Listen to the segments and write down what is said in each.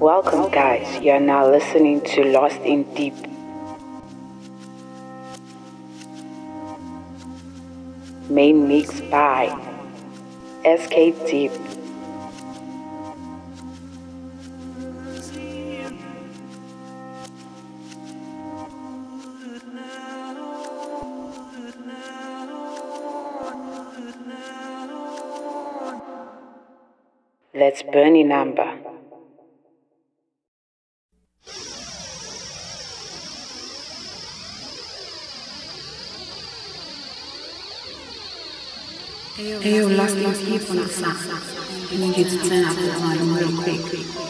Welcome, guys. You are now listening to Lost in Deep. Main mix by SK Deep. Let's burn Bernie number. Hey, yo, last last on that sound. I need you to turn up the volume real quick.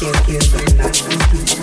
can't give and I.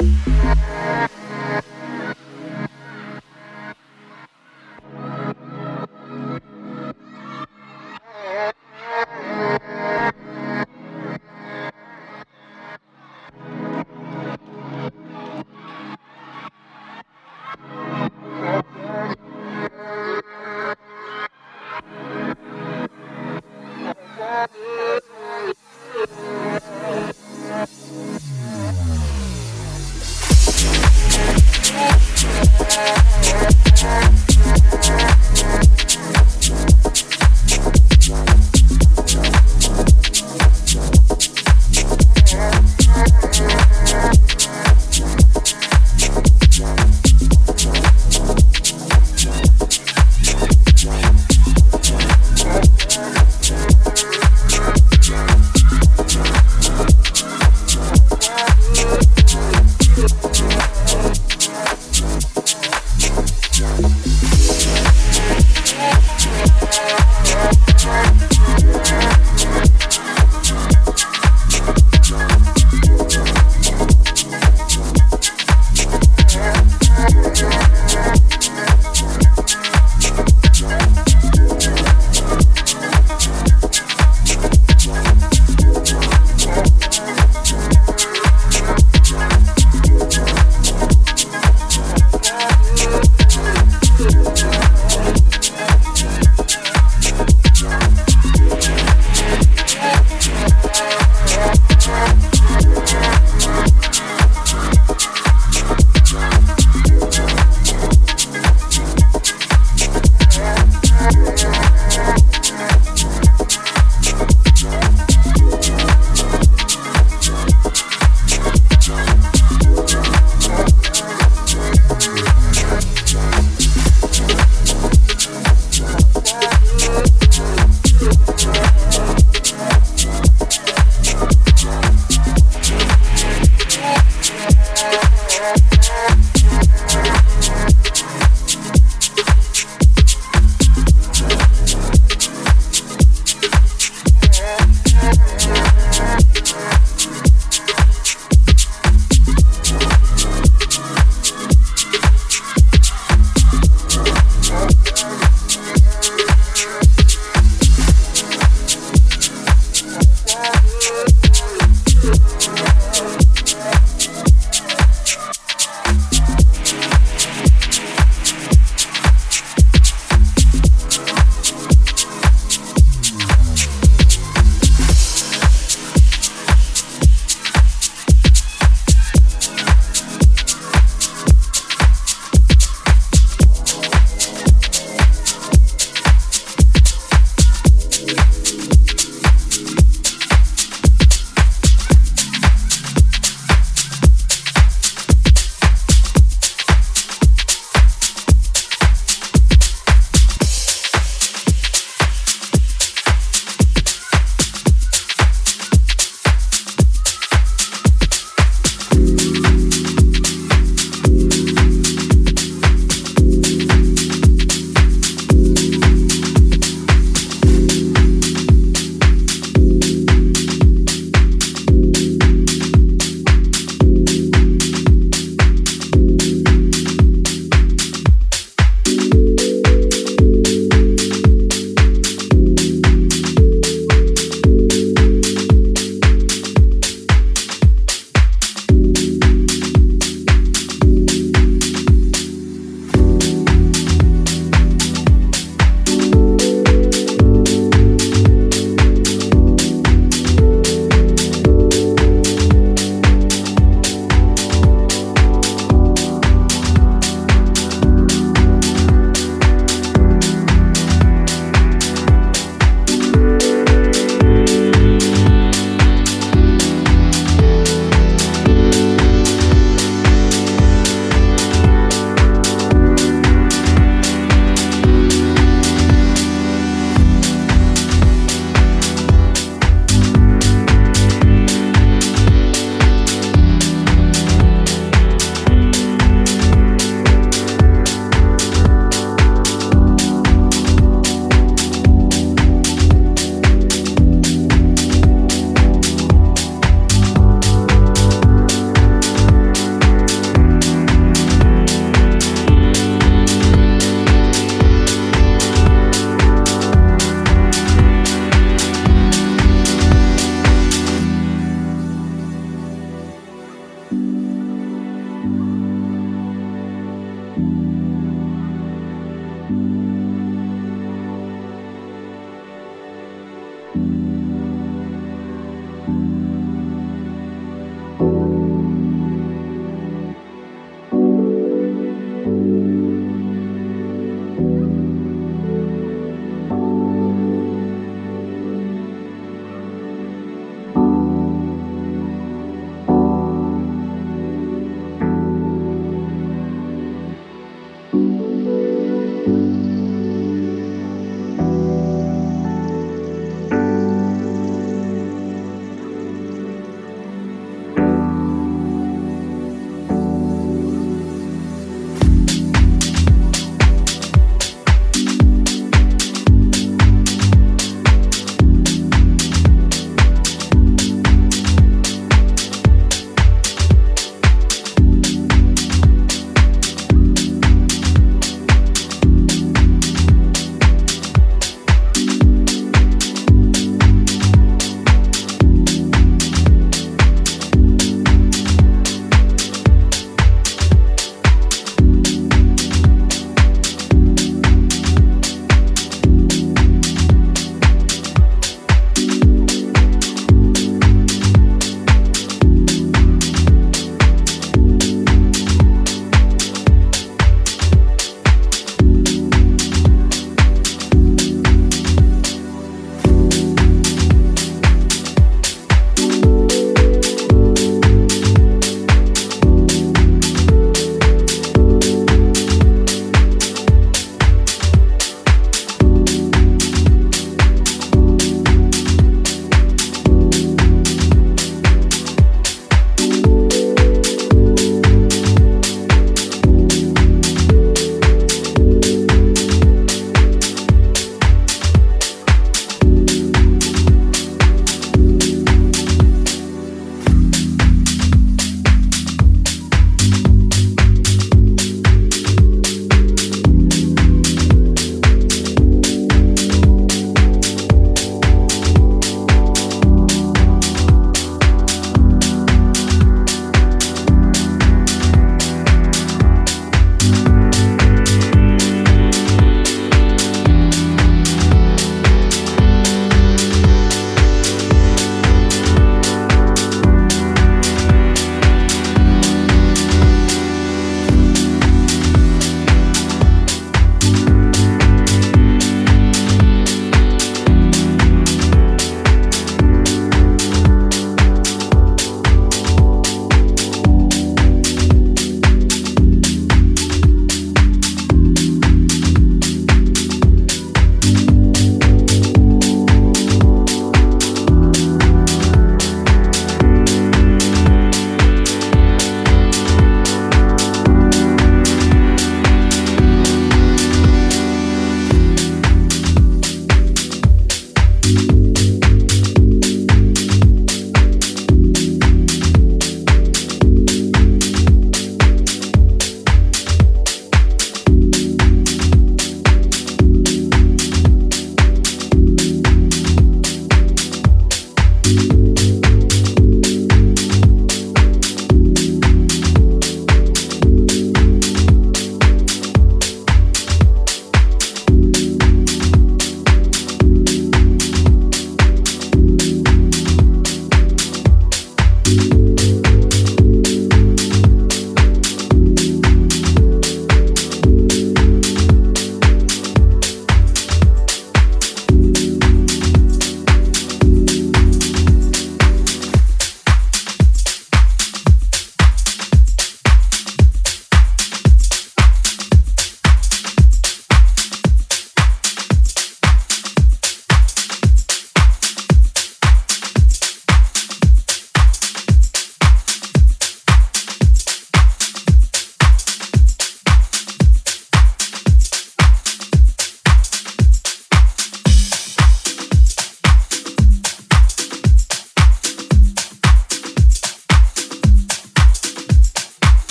Bye.